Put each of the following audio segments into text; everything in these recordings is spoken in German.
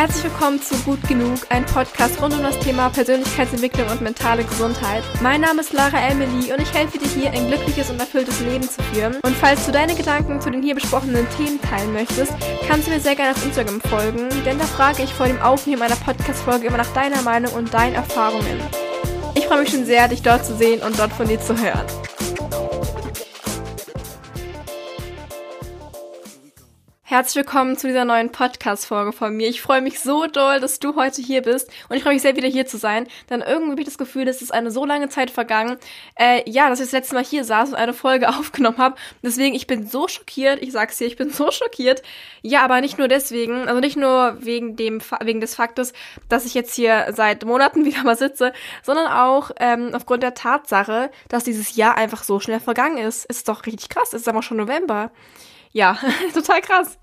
Herzlich willkommen zu Gut Genug, ein Podcast rund um das Thema Persönlichkeitsentwicklung und mentale Gesundheit. Mein Name ist Lara Emily und ich helfe dir hier, ein glückliches und erfülltes Leben zu führen. Und falls du deine Gedanken zu den hier besprochenen Themen teilen möchtest, kannst du mir sehr gerne auf Instagram folgen, denn da frage ich vor dem Aufnehmen einer Podcast-Folge immer nach deiner Meinung und deinen Erfahrungen. Ich freue mich schon sehr, dich dort zu sehen und dort von dir zu hören. Herzlich willkommen zu dieser neuen Podcast-Folge von mir. Ich freue mich so doll, dass du heute hier bist und ich freue mich sehr, wieder hier zu sein, denn irgendwie habe ich das Gefühl, es ist eine so lange Zeit vergangen, äh, ja, dass ich das letzte Mal hier saß und eine Folge aufgenommen habe. Deswegen, ich bin so schockiert, ich sag's dir, ich bin so schockiert. Ja, aber nicht nur deswegen, also nicht nur wegen dem, wegen des Faktes, dass ich jetzt hier seit Monaten wieder mal sitze, sondern auch ähm, aufgrund der Tatsache, dass dieses Jahr einfach so schnell vergangen ist. Ist doch richtig krass, es ist aber schon November ja, total krass.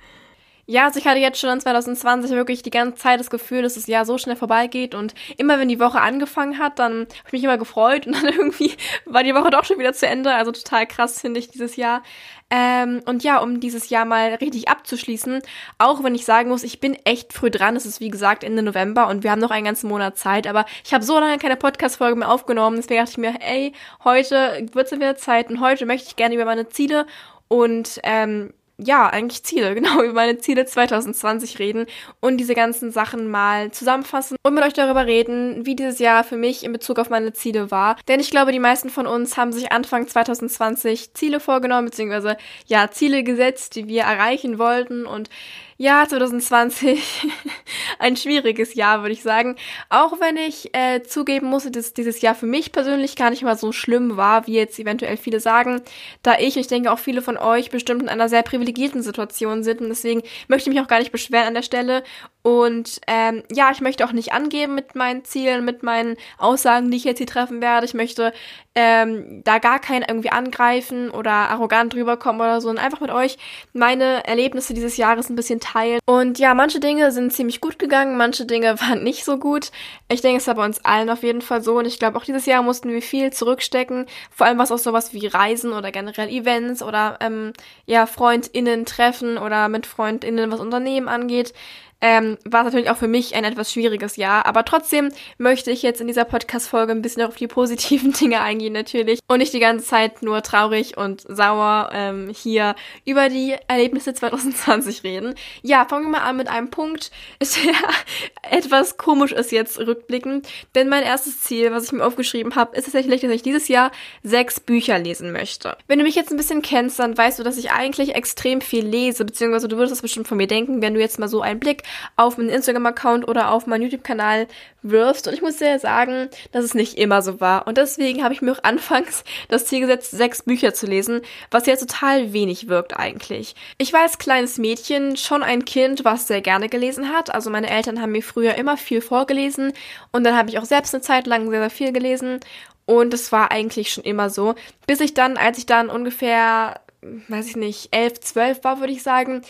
Ja, also ich hatte jetzt schon in 2020 wirklich die ganze Zeit das Gefühl, dass das Jahr so schnell vorbeigeht und immer wenn die Woche angefangen hat, dann habe ich mich immer gefreut und dann irgendwie war die Woche doch schon wieder zu Ende. Also total krass finde ich dieses Jahr. Ähm, und ja, um dieses Jahr mal richtig abzuschließen, auch wenn ich sagen muss, ich bin echt früh dran. Es ist wie gesagt Ende November und wir haben noch einen ganzen Monat Zeit, aber ich habe so lange keine Podcast-Folge mehr aufgenommen. Deswegen dachte ich mir, ey, heute wird es wieder Zeit und heute möchte ich gerne über meine Ziele und ähm, ja, eigentlich Ziele, genau, über meine Ziele 2020 reden und diese ganzen Sachen mal zusammenfassen und mit euch darüber reden, wie dieses Jahr für mich in Bezug auf meine Ziele war. Denn ich glaube, die meisten von uns haben sich Anfang 2020 Ziele vorgenommen, beziehungsweise ja, Ziele gesetzt, die wir erreichen wollten und ja, 2020, ein schwieriges Jahr, würde ich sagen. Auch wenn ich äh, zugeben musste, dass dieses Jahr für mich persönlich gar nicht mal so schlimm war, wie jetzt eventuell viele sagen, da ich, ich denke auch viele von euch bestimmt in einer sehr privilegierten Situation sind und deswegen möchte ich mich auch gar nicht beschweren an der Stelle und ähm, ja, ich möchte auch nicht angeben mit meinen Zielen, mit meinen Aussagen, die ich jetzt hier treffen werde. Ich möchte ähm, da gar keinen irgendwie angreifen oder arrogant rüberkommen oder so und einfach mit euch meine Erlebnisse dieses Jahres ein bisschen teilen. Und ja, manche Dinge sind ziemlich gut gegangen, manche Dinge waren nicht so gut. Ich denke, es war bei uns allen auf jeden Fall so und ich glaube, auch dieses Jahr mussten wir viel zurückstecken, vor allem was auch sowas wie Reisen oder generell Events oder ähm, ja, FreundInnen treffen oder mit FreundInnen was Unternehmen angeht ähm, war es natürlich auch für mich ein etwas schwieriges Jahr. Aber trotzdem möchte ich jetzt in dieser Podcast-Folge ein bisschen auf die positiven Dinge eingehen natürlich und nicht die ganze Zeit nur traurig und sauer ähm, hier über die Erlebnisse 2020 reden. Ja, fangen wir mal an mit einem Punkt, der etwas komisch ist jetzt rückblickend, denn mein erstes Ziel, was ich mir aufgeschrieben habe, ist tatsächlich, dass ich dieses Jahr sechs Bücher lesen möchte. Wenn du mich jetzt ein bisschen kennst, dann weißt du, dass ich eigentlich extrem viel lese, beziehungsweise du würdest das bestimmt von mir denken, wenn du jetzt mal so einen Blick auf meinen Instagram-Account oder auf meinen YouTube-Kanal wirfst. Und ich muss dir sagen, dass es nicht immer so war. Und deswegen habe ich mir auch anfangs das Ziel gesetzt, sechs Bücher zu lesen, was ja total wenig wirkt eigentlich. Ich war als kleines Mädchen schon ein Kind, was sehr gerne gelesen hat. Also meine Eltern haben mir früher immer viel vorgelesen und dann habe ich auch selbst eine Zeit lang sehr, sehr viel gelesen. Und es war eigentlich schon immer so, bis ich dann, als ich dann ungefähr, weiß ich nicht, elf, zwölf war, würde ich sagen,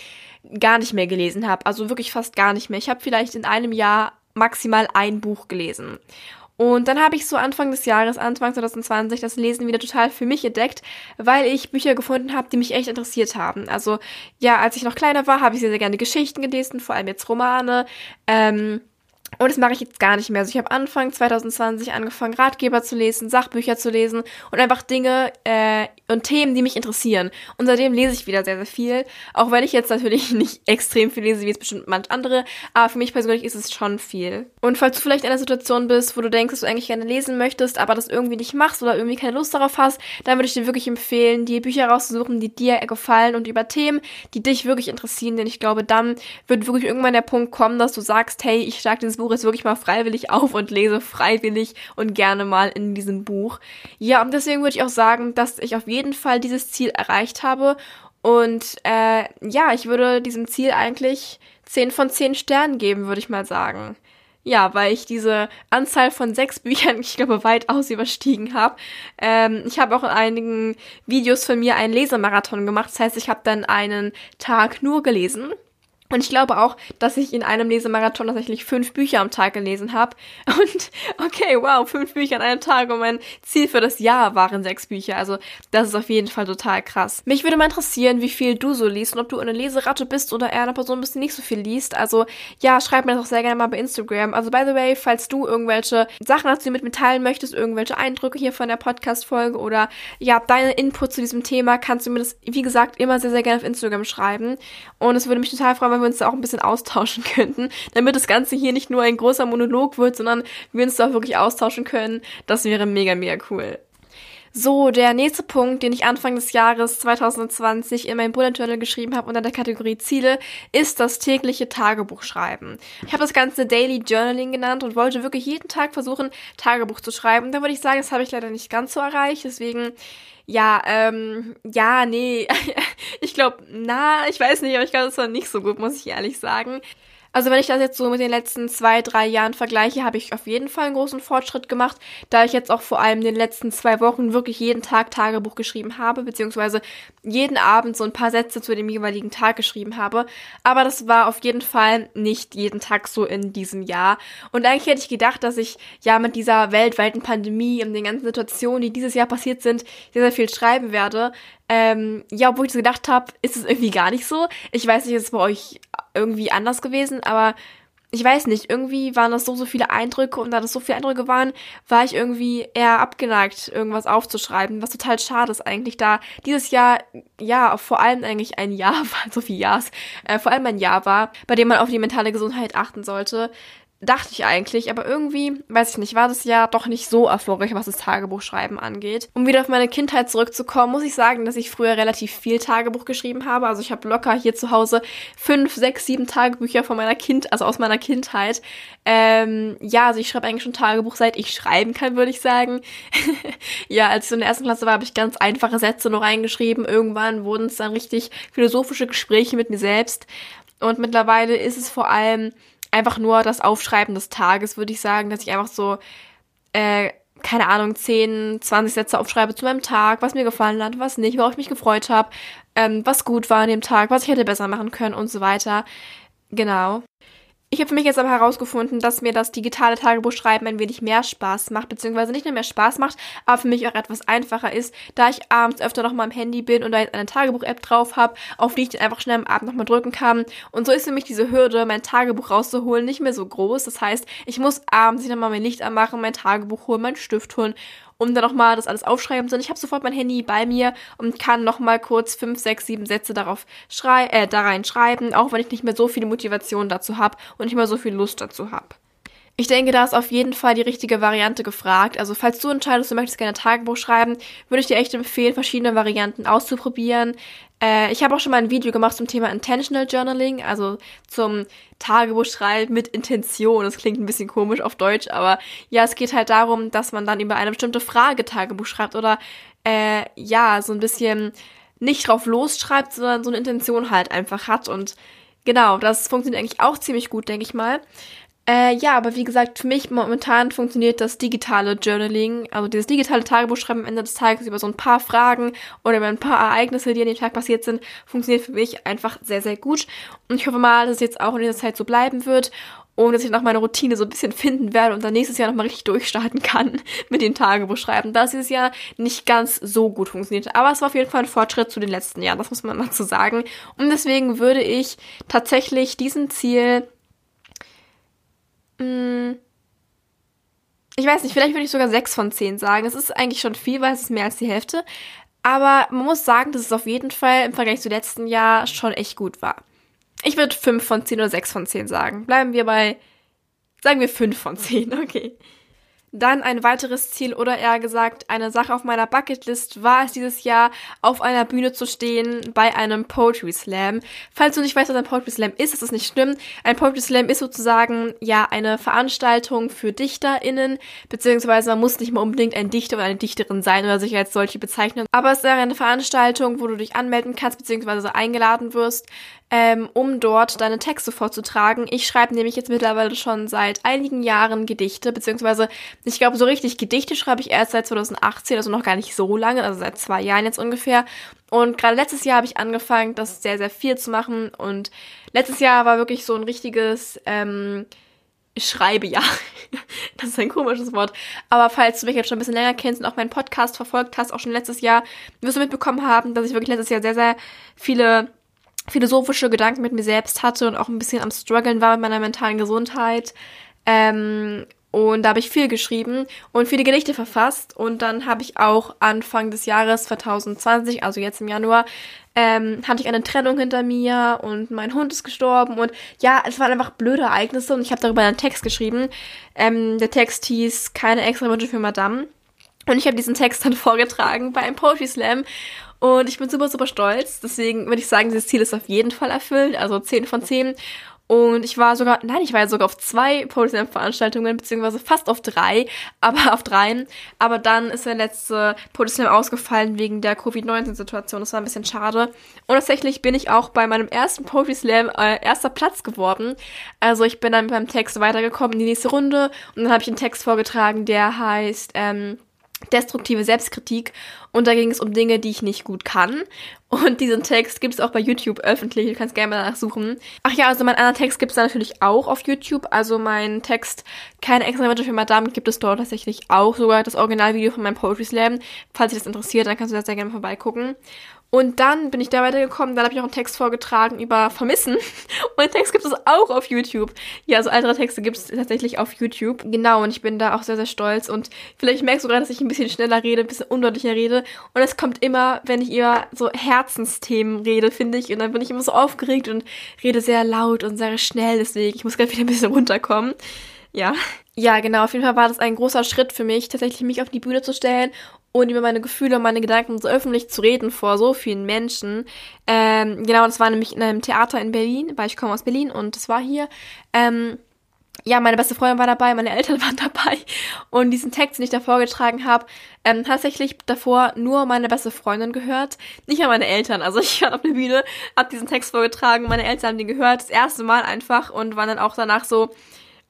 gar nicht mehr gelesen habe. Also wirklich fast gar nicht mehr. Ich habe vielleicht in einem Jahr maximal ein Buch gelesen. Und dann habe ich so Anfang des Jahres, Anfang 2020, das Lesen wieder total für mich entdeckt, weil ich Bücher gefunden habe, die mich echt interessiert haben. Also ja, als ich noch kleiner war, habe ich sehr, sehr gerne Geschichten gelesen, vor allem jetzt Romane. Ähm, und das mache ich jetzt gar nicht mehr. Also ich habe Anfang 2020 angefangen, Ratgeber zu lesen, Sachbücher zu lesen und einfach Dinge äh, und Themen, die mich interessieren. Und seitdem lese ich wieder sehr, sehr viel. Auch wenn ich jetzt natürlich nicht extrem viel lese, wie es bestimmt manch andere. Aber für mich persönlich ist es schon viel. Und falls du vielleicht in einer Situation bist, wo du denkst, dass du eigentlich gerne lesen möchtest, aber das irgendwie nicht machst oder irgendwie keine Lust darauf hast, dann würde ich dir wirklich empfehlen, dir Bücher rauszusuchen, die dir gefallen und über Themen, die dich wirklich interessieren. Denn ich glaube, dann wird wirklich irgendwann der Punkt kommen, dass du sagst, hey, ich schlage dieses Buch jetzt wirklich mal freiwillig auf und lese freiwillig und gerne mal in diesem Buch. Ja, und deswegen würde ich auch sagen, dass ich auf jeden Fall dieses Ziel erreicht habe. Und äh, ja, ich würde diesem Ziel eigentlich 10 von 10 Sternen geben, würde ich mal sagen. Ja, weil ich diese Anzahl von sechs Büchern, ich glaube, weitaus überstiegen habe. Ähm, ich habe auch in einigen Videos von mir einen Lesemarathon gemacht. Das heißt, ich habe dann einen Tag nur gelesen Und ich glaube auch, dass ich in einem Lesemarathon tatsächlich fünf Bücher am Tag gelesen habe. Und okay, wow, fünf Bücher an einem Tag und mein Ziel für das Jahr waren sechs Bücher. Also das ist auf jeden Fall total krass. Mich würde mal interessieren, wie viel du so liest und ob du eine Leseratte bist oder eher eine Person bist, die nicht so viel liest. Also ja, schreib mir das auch sehr gerne mal bei Instagram. Also by the way, falls du irgendwelche Sachen hast, die du mit mir teilen möchtest, irgendwelche Eindrücke hier von der Podcast-Folge oder ja, deine Input zu diesem Thema, kannst du mir das, wie gesagt, immer sehr, sehr gerne auf Instagram schreiben. Und es würde mich total freuen, wenn wir uns da auch ein bisschen austauschen könnten, damit das Ganze hier nicht nur ein großer Monolog wird, sondern wir uns da auch wirklich austauschen können. Das wäre mega, mega cool. So, der nächste Punkt, den ich Anfang des Jahres 2020 in meinem Bullet Journal geschrieben habe unter der Kategorie Ziele, ist das tägliche Tagebuchschreiben. Ich habe das Ganze Daily Journaling genannt und wollte wirklich jeden Tag versuchen, Tagebuch zu schreiben. Da würde ich sagen, das habe ich leider nicht ganz so erreicht. Deswegen ja, ähm, ja, nee. ich glaube, na, ich weiß nicht, aber ich glaube, das war nicht so gut, muss ich ehrlich sagen. Also wenn ich das jetzt so mit den letzten zwei, drei Jahren vergleiche, habe ich auf jeden Fall einen großen Fortschritt gemacht, da ich jetzt auch vor allem in den letzten zwei Wochen wirklich jeden Tag Tagebuch geschrieben habe, beziehungsweise jeden Abend so ein paar Sätze zu dem jeweiligen Tag geschrieben habe. Aber das war auf jeden Fall nicht jeden Tag so in diesem Jahr. Und eigentlich hätte ich gedacht, dass ich ja mit dieser weltweiten Pandemie und den ganzen Situationen, die dieses Jahr passiert sind, sehr, sehr viel schreiben werde. Ähm, ja, obwohl ich so gedacht habe, ist es irgendwie gar nicht so. Ich weiß nicht, ist es bei euch irgendwie anders gewesen, aber ich weiß nicht, irgendwie waren das so, so viele Eindrücke und da das so viele Eindrücke waren, war ich irgendwie eher abgeneigt, irgendwas aufzuschreiben, was total schade ist eigentlich, da dieses Jahr, ja, vor allem eigentlich ein Jahr war, so viel Jahres, äh, vor allem ein Jahr war, bei dem man auf die mentale Gesundheit achten sollte dachte ich eigentlich, aber irgendwie, weiß ich nicht, war das ja doch nicht so erfolgreich, was das Tagebuchschreiben angeht. Um wieder auf meine Kindheit zurückzukommen, muss ich sagen, dass ich früher relativ viel Tagebuch geschrieben habe. Also ich habe locker hier zu Hause fünf, sechs, sieben Tagebücher von meiner Kind, also aus meiner Kindheit. Ähm, ja, also ich schreibe eigentlich schon Tagebuch, seit ich schreiben kann, würde ich sagen. ja, als ich so in der ersten Klasse war, habe ich ganz einfache Sätze noch reingeschrieben. Irgendwann wurden es dann richtig philosophische Gespräche mit mir selbst. Und mittlerweile ist es vor allem einfach nur das Aufschreiben des Tages, würde ich sagen, dass ich einfach so, äh, keine Ahnung, 10, 20 Sätze aufschreibe zu meinem Tag, was mir gefallen hat, was nicht, worauf ich mich gefreut habe, ähm, was gut war an dem Tag, was ich hätte besser machen können und so weiter. Genau. Ich habe für mich jetzt aber herausgefunden, dass mir das digitale Tagebuchschreiben ein wenig mehr Spaß macht, beziehungsweise nicht nur mehr Spaß macht, aber für mich auch etwas einfacher ist, da ich abends öfter noch mal am Handy bin und da jetzt eine Tagebuch-App drauf habe, auf die ich dann einfach schnell am Abend nochmal drücken kann. Und so ist für mich diese Hürde, mein Tagebuch rauszuholen, nicht mehr so groß. Das heißt, ich muss abends nicht nochmal mein Licht anmachen, mein Tagebuch holen, meinen Stift holen um dann nochmal das alles aufschreiben, sondern ich habe sofort mein Handy bei mir und kann nochmal kurz fünf, sechs, sieben Sätze darauf schrei äh, da rein schreiben, auch wenn ich nicht mehr so viele Motivation dazu habe und nicht mehr so viel Lust dazu habe. Ich denke, da ist auf jeden Fall die richtige Variante gefragt. Also falls du entscheidest, du möchtest gerne Tagebuch schreiben, würde ich dir echt empfehlen, verschiedene Varianten auszuprobieren. Äh, ich habe auch schon mal ein Video gemacht zum Thema Intentional Journaling, also zum Tagebuchschreiben mit Intention. Das klingt ein bisschen komisch auf Deutsch, aber ja, es geht halt darum, dass man dann über eine bestimmte Frage Tagebuch schreibt oder äh, ja, so ein bisschen nicht drauf losschreibt, sondern so eine Intention halt einfach hat und Genau, das funktioniert eigentlich auch ziemlich gut, denke ich mal. Äh, ja, aber wie gesagt, für mich momentan funktioniert das digitale Journaling, also dieses digitale Tagebuchschreiben am Ende des Tages über so ein paar Fragen oder über ein paar Ereignisse, die an dem Tag passiert sind, funktioniert für mich einfach sehr, sehr gut. Und ich hoffe mal, dass es jetzt auch in dieser Zeit so bleiben wird und dass ich noch meine Routine so ein bisschen finden werde und dann nächstes Jahr nochmal richtig durchstarten kann mit dem Tagebuchschreiben, da es dieses Jahr nicht ganz so gut funktioniert. Aber es war auf jeden Fall ein Fortschritt zu den letzten Jahren, das muss man dazu sagen. Und deswegen würde ich tatsächlich diesem Ziel. Ich weiß nicht, vielleicht würde ich sogar 6 von 10 sagen. Es ist eigentlich schon viel, weil es ist mehr als die Hälfte. Aber man muss sagen, dass es auf jeden Fall im Vergleich zu letzten Jahr schon echt gut war. Ich würde 5 von 10 oder 6 von 10 sagen. Bleiben wir bei, sagen wir 5 von 10, okay. Dann ein weiteres Ziel oder eher gesagt eine Sache auf meiner Bucketlist war es dieses Jahr auf einer Bühne zu stehen bei einem Poetry Slam. Falls du nicht weißt, was ein Poetry Slam ist, ist das nicht schlimm. Ein Poetry Slam ist sozusagen ja eine Veranstaltung für DichterInnen, beziehungsweise man muss nicht mal unbedingt ein Dichter oder eine Dichterin sein oder sich als solche bezeichnen. Aber es ist eine Veranstaltung, wo du dich anmelden kannst, beziehungsweise eingeladen wirst ähm, um dort deine Texte vorzutragen. Ich schreibe nämlich jetzt mittlerweile schon seit einigen Jahren Gedichte, beziehungsweise ich glaube, so richtig Gedichte schreibe ich erst seit 2018, also noch gar nicht so lange, also seit zwei Jahren jetzt ungefähr. Und gerade letztes Jahr habe ich angefangen, das sehr, sehr viel zu machen. Und letztes Jahr war wirklich so ein richtiges ähm, Schreibejahr. das ist ein komisches Wort. Aber falls du mich jetzt schon ein bisschen länger kennst und auch meinen Podcast verfolgt hast, auch schon letztes Jahr, wirst du mitbekommen haben, dass ich wirklich letztes Jahr sehr, sehr viele philosophische Gedanken mit mir selbst hatte und auch ein bisschen am struggeln war mit meiner mentalen Gesundheit. Ähm, und da habe ich viel geschrieben und viele Gedichte verfasst. Und dann habe ich auch Anfang des Jahres 2020, also jetzt im Januar, ähm, hatte ich eine Trennung hinter mir und mein Hund ist gestorben. Und ja, es waren einfach blöde Ereignisse und ich habe darüber einen Text geschrieben. Ähm, der Text hieß Keine extra Wünsche für Madame. Und ich habe diesen Text dann vorgetragen bei einem Poetry Slam. Und ich bin super, super stolz. Deswegen würde ich sagen, dieses Ziel ist auf jeden Fall erfüllt. Also 10 von 10. Und ich war sogar, nein, ich war ja sogar auf zwei Poetry-Slam-Veranstaltungen, beziehungsweise fast auf drei, aber auf dreien. Aber dann ist der letzte Poetry-Slam ausgefallen wegen der Covid-19-Situation. Das war ein bisschen schade. Und tatsächlich bin ich auch bei meinem ersten Poetry-Slam äh, erster Platz geworden. Also ich bin dann beim Text weitergekommen in die nächste Runde und dann habe ich einen Text vorgetragen, der heißt, ähm, destruktive Selbstkritik und da ging es um Dinge, die ich nicht gut kann. Und diesen Text gibt es auch bei YouTube öffentlich, du kannst gerne mal nachsuchen. Ach ja, also mein anderer Text gibt es natürlich auch auf YouTube. Also mein Text Keine Experimente für Madame gibt es dort tatsächlich auch, sogar das Originalvideo von meinem Poetry Slam. Falls dich das interessiert, dann kannst du da sehr gerne vorbeigucken. Und dann bin ich da weitergekommen, dann habe ich auch einen Text vorgetragen über Vermissen. Und den Text gibt es auch auf YouTube. Ja, so ältere Texte gibt es tatsächlich auf YouTube. Genau, und ich bin da auch sehr, sehr stolz. Und vielleicht merkst du gerade, dass ich ein bisschen schneller rede, ein bisschen undeutlicher rede. Und es kommt immer, wenn ich über so Herzensthemen rede, finde ich. Und dann bin ich immer so aufgeregt und rede sehr laut und sehr schnell. Deswegen, ich muss gerade wieder ein bisschen runterkommen. Ja. Ja, genau. Auf jeden Fall war das ein großer Schritt für mich, tatsächlich mich auf die Bühne zu stellen und über meine Gefühle und meine Gedanken so öffentlich zu reden vor so vielen Menschen. Ähm, genau, das war nämlich in einem Theater in Berlin, weil ich komme aus Berlin und das war hier. Ähm, ja, meine beste Freundin war dabei, meine Eltern waren dabei und diesen Text, den ich da vorgetragen habe, ähm, tatsächlich davor nur meine beste Freundin gehört, nicht mal meine Eltern. Also ich war auf der Bühne, habe diesen Text vorgetragen, meine Eltern haben den gehört, das erste Mal einfach und waren dann auch danach so,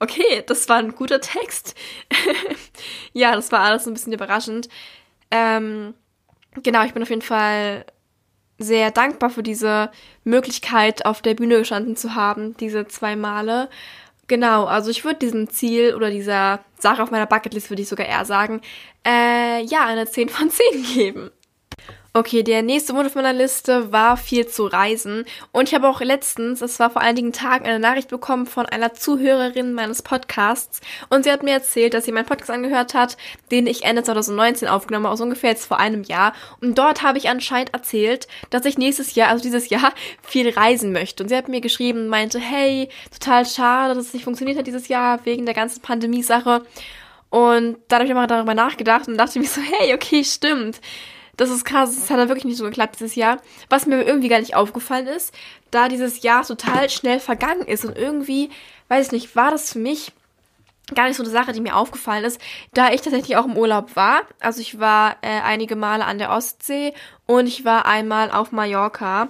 okay, das war ein guter Text. ja, das war alles ein bisschen überraschend. Ähm, genau, ich bin auf jeden Fall sehr dankbar für diese Möglichkeit, auf der Bühne gestanden zu haben, diese zwei Male. Genau, also ich würde diesem Ziel oder dieser Sache auf meiner Bucketlist, würde ich sogar eher sagen, äh, ja, eine 10 von 10 geben. Okay, der nächste Wunsch auf meiner Liste war viel zu reisen. Und ich habe auch letztens, es war vor einigen Tagen, eine Nachricht bekommen von einer Zuhörerin meines Podcasts. Und sie hat mir erzählt, dass sie meinen Podcast angehört hat, den ich Ende 2019 aufgenommen habe, also ungefähr jetzt vor einem Jahr. Und dort habe ich anscheinend erzählt, dass ich nächstes Jahr, also dieses Jahr, viel reisen möchte. Und sie hat mir geschrieben meinte, hey, total schade, dass es nicht funktioniert hat dieses Jahr wegen der ganzen Pandemie-Sache. Und dann habe ich mal darüber nachgedacht und dachte mir so, hey, okay, stimmt das ist krass, das hat ja wirklich nicht so geklappt dieses Jahr. Was mir irgendwie gar nicht aufgefallen ist, da dieses Jahr total schnell vergangen ist und irgendwie, weiß ich nicht, war das für mich gar nicht so eine Sache, die mir aufgefallen ist, da ich tatsächlich auch im Urlaub war. Also ich war äh, einige Male an der Ostsee und ich war einmal auf Mallorca.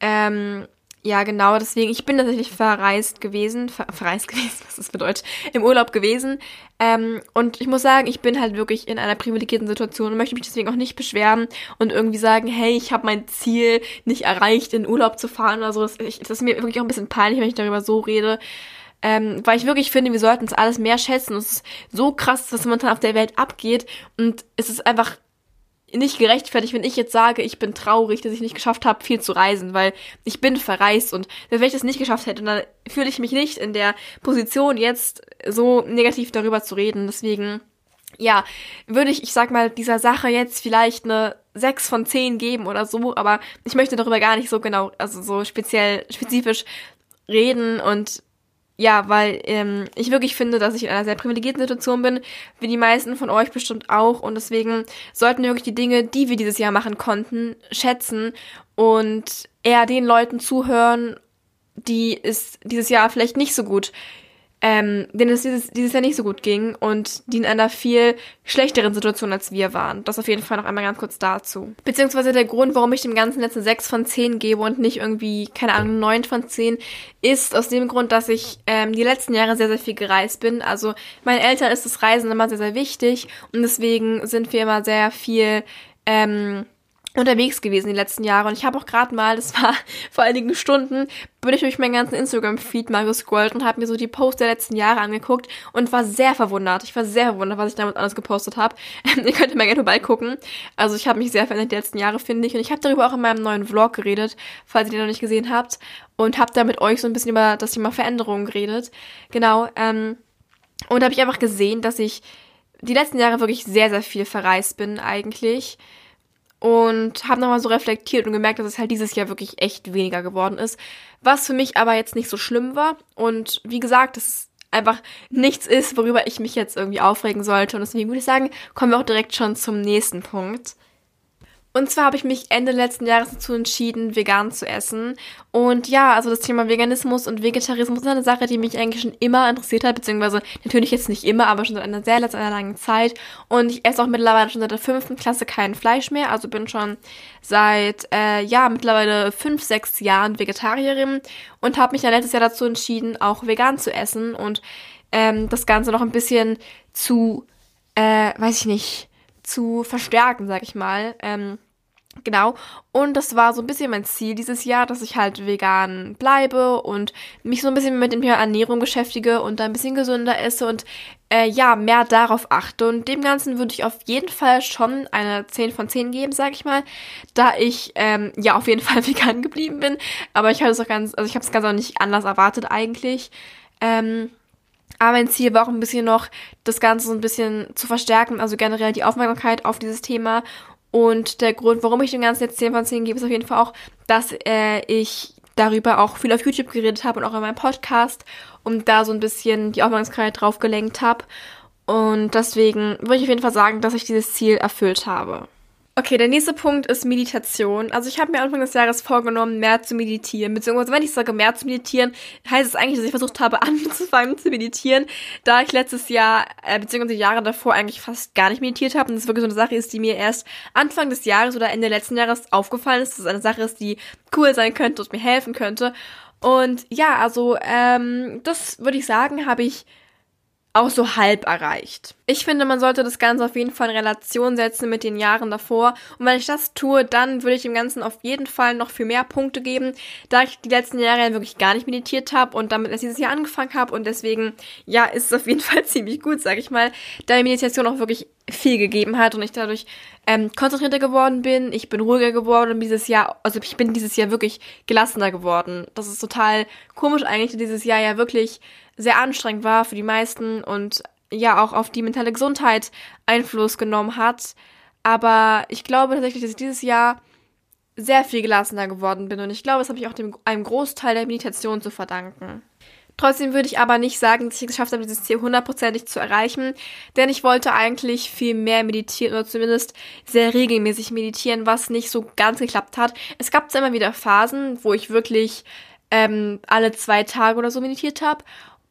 Ähm, ja, genau, deswegen, ich bin tatsächlich verreist gewesen, ver verreist gewesen, was das bedeutet, im Urlaub gewesen. Ähm, und ich muss sagen, ich bin halt wirklich in einer privilegierten Situation und möchte mich deswegen auch nicht beschweren und irgendwie sagen, hey, ich habe mein Ziel nicht erreicht, in Urlaub zu fahren oder so. Das, ich, das ist mir wirklich auch ein bisschen peinlich, wenn ich darüber so rede. Ähm, weil ich wirklich finde, wir sollten es alles mehr schätzen. Es ist so krass, was momentan auf der Welt abgeht. Und es ist einfach nicht gerechtfertigt, wenn ich jetzt sage, ich bin traurig, dass ich nicht geschafft habe, viel zu reisen, weil ich bin verreist und wenn ich das nicht geschafft hätte, dann fühle ich mich nicht in der Position, jetzt so negativ darüber zu reden. Deswegen, ja, würde ich, ich sag mal, dieser Sache jetzt vielleicht eine 6 von 10 geben oder so, aber ich möchte darüber gar nicht so genau, also so speziell, spezifisch reden und ja, weil ähm, ich wirklich finde, dass ich in einer sehr privilegierten Situation bin, wie die meisten von euch bestimmt auch. Und deswegen sollten wir wirklich die Dinge, die wir dieses Jahr machen konnten, schätzen und eher den Leuten zuhören, die es dieses Jahr vielleicht nicht so gut ähm, denen es dieses, dieses Jahr nicht so gut ging und die in einer viel schlechteren Situation als wir waren. Das auf jeden Fall noch einmal ganz kurz dazu. Beziehungsweise der Grund, warum ich dem Ganzen letzte 6 von 10 gebe und nicht irgendwie, keine Ahnung, 9 von 10, ist aus dem Grund, dass ich ähm, die letzten Jahre sehr, sehr viel gereist bin. Also meinen Eltern ist das Reisen immer sehr, sehr wichtig und deswegen sind wir immer sehr viel ähm, unterwegs gewesen die letzten Jahre und ich habe auch gerade mal, das war vor einigen Stunden, bin ich durch meinen ganzen Instagram-Feed mal gescrollt und habe mir so die Posts der letzten Jahre angeguckt und war sehr verwundert. Ich war sehr verwundert, was ich damals alles gepostet habe. Ihr könnt mal gerne vorbeigucken. Also ich habe mich sehr verändert die letzten Jahre, finde ich. Und ich habe darüber auch in meinem neuen Vlog geredet, falls ihr den noch nicht gesehen habt. Und habe da mit euch so ein bisschen über das Thema Veränderungen geredet. Genau. Ähm, und habe ich einfach gesehen, dass ich die letzten Jahre wirklich sehr, sehr viel verreist bin eigentlich und habe nochmal so reflektiert und gemerkt, dass es halt dieses Jahr wirklich echt weniger geworden ist. Was für mich aber jetzt nicht so schlimm war. Und wie gesagt, es einfach nichts ist, worüber ich mich jetzt irgendwie aufregen sollte. Und deswegen würde ich sagen, kommen wir auch direkt schon zum nächsten Punkt. Und zwar habe ich mich Ende letzten Jahres dazu entschieden, vegan zu essen. Und ja, also das Thema Veganismus und Vegetarismus ist eine Sache, die mich eigentlich schon immer interessiert hat, beziehungsweise natürlich jetzt nicht immer, aber schon seit einer sehr, sehr langen Zeit. Und ich esse auch mittlerweile schon seit der fünften Klasse kein Fleisch mehr. Also bin schon seit, äh, ja, mittlerweile fünf, sechs Jahren Vegetarierin und habe mich dann letztes Jahr dazu entschieden, auch vegan zu essen und ähm, das Ganze noch ein bisschen zu, äh, weiß ich nicht, zu verstärken, sag ich mal. Ähm, Genau. Und das war so ein bisschen mein Ziel dieses Jahr, dass ich halt vegan bleibe und mich so ein bisschen mit dem Thema Ernährung beschäftige und da ein bisschen gesünder esse und äh, ja, mehr darauf achte. Und dem Ganzen würde ich auf jeden Fall schon eine 10 von 10 geben, sag ich mal, da ich ähm, ja auf jeden Fall vegan geblieben bin. Aber ich habe es auch ganz, also ich habe es ganz auch nicht anders erwartet eigentlich. Ähm, aber mein Ziel war auch ein bisschen noch, das Ganze so ein bisschen zu verstärken, also generell die Aufmerksamkeit auf dieses Thema. Und der Grund, warum ich dem Ganzen jetzt 10 von 10 gebe, ist auf jeden Fall auch, dass äh, ich darüber auch viel auf YouTube geredet habe und auch in meinem Podcast und da so ein bisschen die Aufmerksamkeit drauf gelenkt habe. Und deswegen würde ich auf jeden Fall sagen, dass ich dieses Ziel erfüllt habe. Okay, der nächste Punkt ist Meditation. Also ich habe mir Anfang des Jahres vorgenommen, mehr zu meditieren. Beziehungsweise wenn ich sage mehr zu meditieren, heißt es eigentlich, dass ich versucht habe, anzufangen zu meditieren, da ich letztes Jahr, äh, beziehungsweise Jahre davor eigentlich fast gar nicht meditiert habe. Und das wirklich so eine Sache ist, die mir erst Anfang des Jahres oder Ende letzten Jahres aufgefallen ist. Dass es eine Sache ist, die cool sein könnte und mir helfen könnte. Und ja, also ähm, das würde ich sagen, habe ich auch so halb erreicht. Ich finde, man sollte das Ganze auf jeden Fall in Relation setzen mit den Jahren davor. Und wenn ich das tue, dann würde ich dem Ganzen auf jeden Fall noch viel mehr Punkte geben, da ich die letzten Jahre ja wirklich gar nicht meditiert habe und damit erst dieses Jahr angefangen habe. Und deswegen, ja, ist es auf jeden Fall ziemlich gut, sag ich mal, da die Meditation auch wirklich viel gegeben hat und ich dadurch ähm, konzentrierter geworden bin. Ich bin ruhiger geworden dieses Jahr, also ich bin dieses Jahr wirklich gelassener geworden. Das ist total komisch eigentlich, dieses Jahr ja wirklich sehr anstrengend war für die meisten und ja auch auf die mentale Gesundheit Einfluss genommen hat. Aber ich glaube tatsächlich, dass ich dieses Jahr sehr viel gelassener geworden bin und ich glaube, das habe ich auch dem, einem Großteil der Meditation zu verdanken. Trotzdem würde ich aber nicht sagen, dass ich es geschafft habe, dieses Ziel hundertprozentig zu erreichen, denn ich wollte eigentlich viel mehr meditieren oder zumindest sehr regelmäßig meditieren, was nicht so ganz geklappt hat. Es gab zwar immer wieder Phasen, wo ich wirklich ähm, alle zwei Tage oder so meditiert habe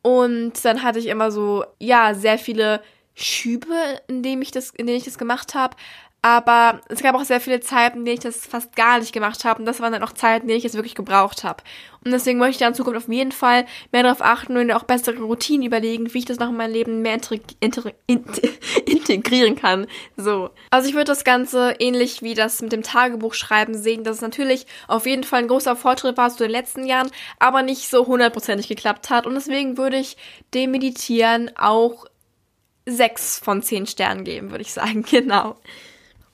und dann hatte ich immer so, ja, sehr viele Schübe, in denen ich das, in denen ich das gemacht habe. Aber es gab auch sehr viele Zeiten, in denen ich das fast gar nicht gemacht habe. Und das waren dann auch Zeiten, in denen ich es wirklich gebraucht habe. Und deswegen möchte ich da in Zukunft auf jeden Fall mehr darauf achten und auch bessere Routinen überlegen, wie ich das noch in mein Leben mehr integrieren kann. So. Also ich würde das Ganze ähnlich wie das mit dem Tagebuchschreiben sehen, dass es natürlich auf jeden Fall ein großer Fortschritt war zu den letzten Jahren, aber nicht so hundertprozentig geklappt hat. Und deswegen würde ich dem Meditieren auch sechs von zehn Sternen geben, würde ich sagen. Genau.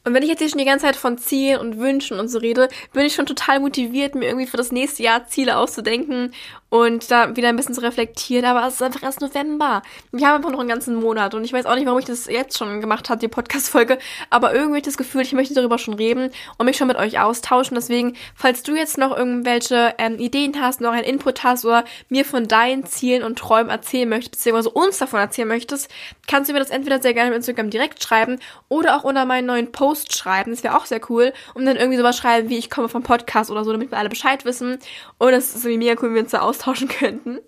Und wenn ich jetzt hier schon die ganze Zeit von Zielen und Wünschen und so rede, bin ich schon total motiviert, mir irgendwie für das nächste Jahr Ziele auszudenken und da wieder ein bisschen zu reflektieren. Aber es ist einfach erst November. Wir haben einfach noch einen ganzen Monat und ich weiß auch nicht, warum ich das jetzt schon gemacht habe, die Podcast-Folge. Aber irgendwie habe ich das Gefühl, ich möchte darüber schon reden und mich schon mit euch austauschen. Deswegen, falls du jetzt noch irgendwelche ähm, Ideen hast, noch einen Input hast oder mir von deinen Zielen und Träumen erzählen möchtest, beziehungsweise uns davon erzählen möchtest, kannst du mir das entweder sehr gerne auf Instagram direkt schreiben oder auch unter meinen neuen Post Post schreiben. Das wäre auch sehr cool. Und dann irgendwie sowas schreiben, wie ich komme vom Podcast oder so, damit wir alle Bescheid wissen. Und das ist irgendwie mega cool, wenn wir uns da austauschen könnten.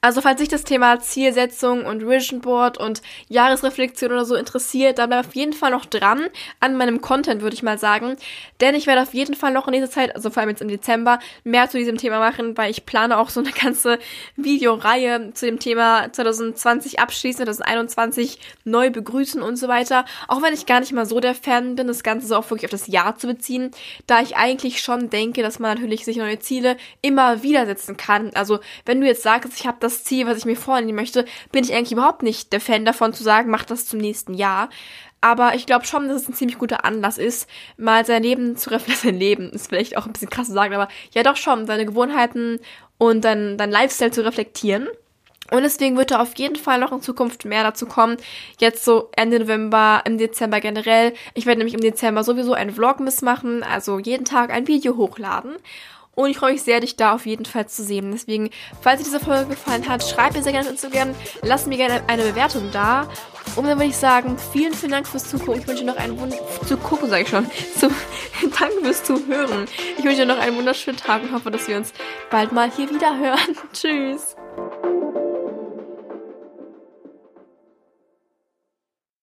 Also falls sich das Thema Zielsetzung und Vision Board und Jahresreflexion oder so interessiert, dann bleib auf jeden Fall noch dran an meinem Content, würde ich mal sagen. Denn ich werde auf jeden Fall noch in dieser Zeit, also vor allem jetzt im Dezember, mehr zu diesem Thema machen, weil ich plane auch so eine ganze Videoreihe zu dem Thema 2020 abschließen, 2021 neu begrüßen und so weiter. Auch wenn ich gar nicht mal so der Fan bin, das Ganze so auch wirklich auf das Jahr zu beziehen, da ich eigentlich schon denke, dass man natürlich sich neue Ziele immer wieder setzen kann. Also wenn du jetzt sagst, ich habe das Ziel, was ich mir vornehmen möchte, bin ich eigentlich überhaupt nicht der Fan davon zu sagen, mach das zum nächsten Jahr. Aber ich glaube schon, dass es ein ziemlich guter Anlass ist, mal sein Leben zu reflektieren. Sein Leben ist vielleicht auch ein bisschen krass zu sagen, aber ja doch schon, seine Gewohnheiten und dein, dein Lifestyle zu reflektieren. Und deswegen wird da auf jeden Fall noch in Zukunft mehr dazu kommen. Jetzt so Ende November, im Dezember generell. Ich werde nämlich im Dezember sowieso einen Vlog missmachen, also jeden Tag ein Video hochladen. Und ich freue mich sehr, dich da auf jeden Fall zu sehen. Deswegen, falls dir diese Folge gefallen hat, schreib mir sehr gerne auf Instagram, lass mir gerne eine Bewertung da. Und dann würde ich sagen, vielen, vielen Dank fürs Zugucken. Ich wünsche dir noch einen Wund zu gucken, sage ich schon. Zu, danke fürs Zuhören. Ich wünsche dir noch einen wunderschönen Tag und hoffe, dass wir uns bald mal hier wieder hören. Tschüss.